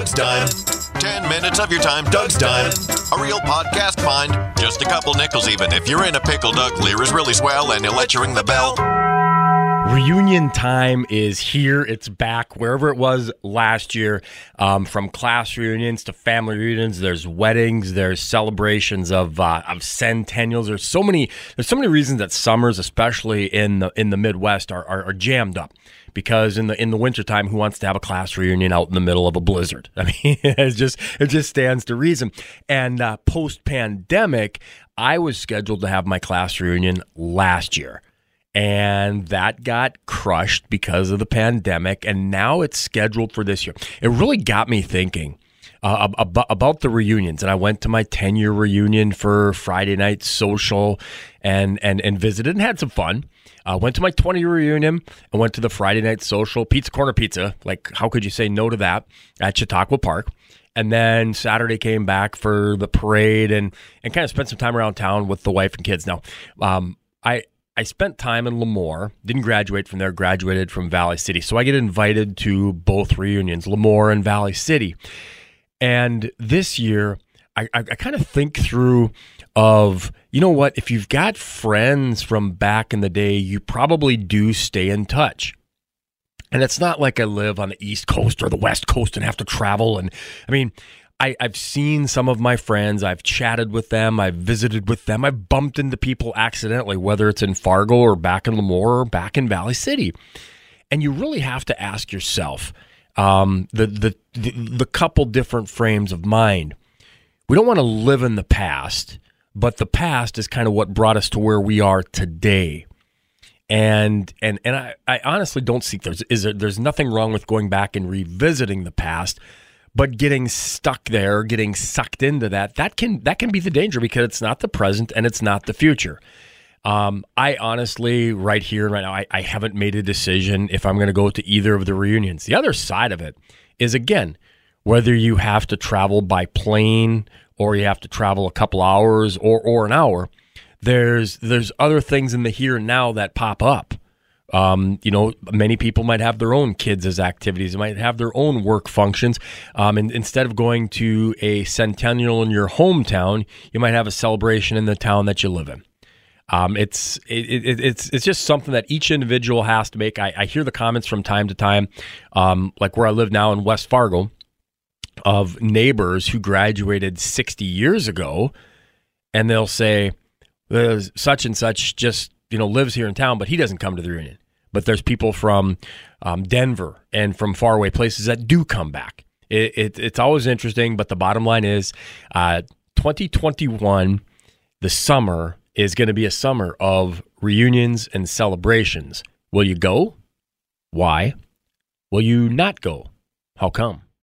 Doug's Dime. Ten minutes of your time, Doug's Dime. A real podcast find. Just a couple nickels even. If you're in a pickle, Doug Lear is really swell and he'll let you ring the bell. Reunion time is here. It's back wherever it was last year. Um, from class reunions to family reunions, there's weddings, there's celebrations of uh, of centennials. There's so many. There's so many reasons that summers, especially in the in the Midwest, are, are, are jammed up. Because in the in the wintertime, who wants to have a class reunion out in the middle of a blizzard? I mean, it's just it just stands to reason. And uh, post pandemic, I was scheduled to have my class reunion last year and that got crushed because of the pandemic and now it's scheduled for this year. It really got me thinking uh, about, about the reunions and i went to my 10 year reunion for friday night social and and and visited and had some fun. Uh, went to my 20 year reunion and went to the friday night social pizza corner pizza like how could you say no to that at chautauqua park. And then Saturday came back for the parade and and kind of spent some time around town with the wife and kids. Now, um, I I spent time in LaMoure, didn't graduate from there, graduated from Valley City. So I get invited to both reunions, LaMoure and Valley City. And this year, I, I, I kind of think through of, you know what, if you've got friends from back in the day, you probably do stay in touch. And it's not like I live on the East Coast or the West Coast and have to travel. And I mean, I, have seen some of my friends. I've chatted with them. I've visited with them. I've bumped into people accidentally, whether it's in Fargo or back in LaMoure or back in Valley City. And you really have to ask yourself um, the, the, the the couple different frames of mind. We don't want to live in the past, but the past is kind of what brought us to where we are today. And and and I, I honestly don't see there's is there, there's nothing wrong with going back and revisiting the past but getting stuck there, getting sucked into that, that can that can be the danger because it's not the present and it's not the future. Um, I honestly, right here right now, I, I haven't made a decision if I'm going to go to either of the reunions. The other side of it is again, whether you have to travel by plane or you have to travel a couple hours or or an hour. There's there's other things in the here and now that pop up. Um, you know, many people might have their own kids as activities, they might have their own work functions. Um, and instead of going to a centennial in your hometown, you might have a celebration in the town that you live in. Um, it's it, it, it's it's just something that each individual has to make. I, I hear the comments from time to time, um, like where I live now in West Fargo, of neighbors who graduated 60 years ago, and they'll say, "Such and such just you know lives here in town, but he doesn't come to the reunion." But there's people from um, Denver and from faraway places that do come back. It, it, it's always interesting, but the bottom line is uh, 2021, the summer is going to be a summer of reunions and celebrations. Will you go? Why? Will you not go? How come?